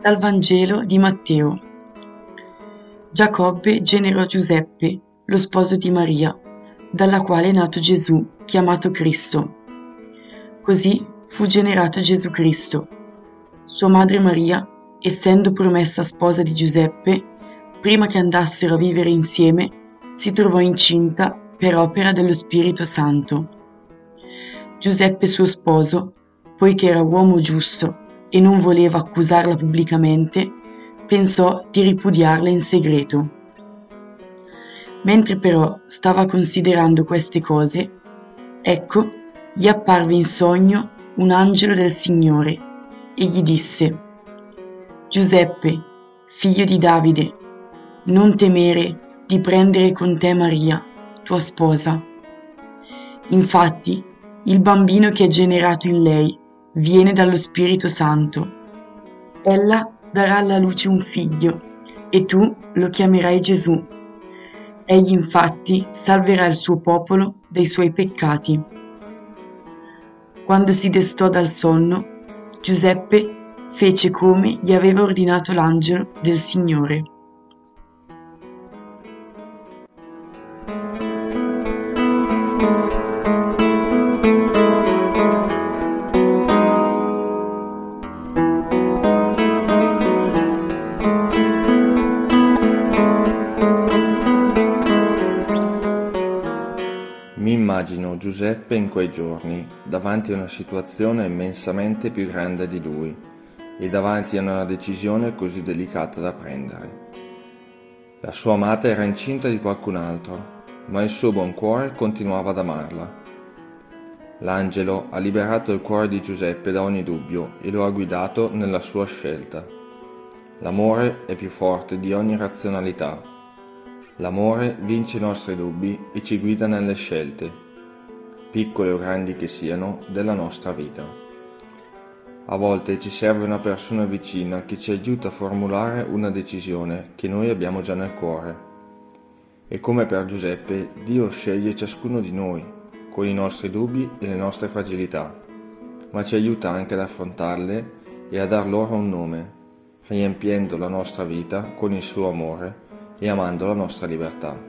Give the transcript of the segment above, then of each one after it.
Dal Vangelo di Matteo. Giacobbe generò Giuseppe, lo sposo di Maria, dalla quale è nato Gesù, chiamato Cristo. Così fu generato Gesù Cristo. Sua madre Maria, essendo promessa sposa di Giuseppe, prima che andassero a vivere insieme, si trovò incinta per opera dello Spirito Santo. Giuseppe suo sposo, poiché era uomo giusto e non voleva accusarla pubblicamente, pensò di ripudiarla in segreto. Mentre però stava considerando queste cose, ecco, gli apparve in sogno un angelo del Signore e gli disse, Giuseppe, figlio di Davide, non temere di prendere con te Maria, tua sposa. Infatti, il bambino che è generato in lei viene dallo Spirito Santo. Ella darà alla luce un figlio e tu lo chiamerai Gesù. Egli infatti salverà il suo popolo dai suoi peccati. Quando si destò dal sonno, Giuseppe fece come gli aveva ordinato l'angelo del Signore. Mi immagino Giuseppe in quei giorni, davanti a una situazione immensamente più grande di lui e davanti a una decisione così delicata da prendere. La sua amata era incinta di qualcun altro, ma il suo buon cuore continuava ad amarla. L'angelo ha liberato il cuore di Giuseppe da ogni dubbio e lo ha guidato nella sua scelta. L'amore è più forte di ogni razionalità L'amore vince i nostri dubbi e ci guida nelle scelte, piccole o grandi che siano, della nostra vita. A volte ci serve una persona vicina che ci aiuta a formulare una decisione che noi abbiamo già nel cuore. E come per Giuseppe, Dio sceglie ciascuno di noi, con i nostri dubbi e le nostre fragilità, ma ci aiuta anche ad affrontarle e a dar loro un nome, riempiendo la nostra vita con il suo amore e amando la nostra libertà.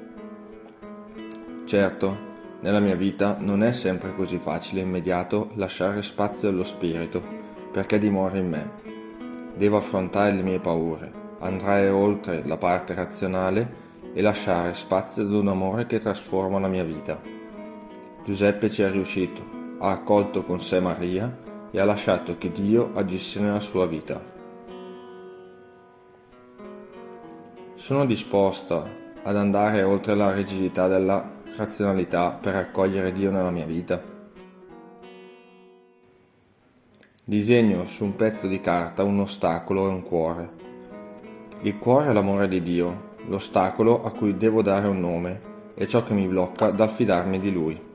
Certo, nella mia vita non è sempre così facile e immediato lasciare spazio allo spirito perché dimora in me. Devo affrontare le mie paure, andare oltre la parte razionale e lasciare spazio ad un amore che trasforma la mia vita. Giuseppe ci è riuscito, ha accolto con sé Maria e ha lasciato che Dio agisse nella sua vita. Sono disposta ad andare oltre la rigidità della razionalità per accogliere Dio nella mia vita? Disegno su un pezzo di carta un ostacolo e un cuore. Il cuore è l'amore di Dio, l'ostacolo a cui devo dare un nome è ciò che mi blocca dal fidarmi di Lui.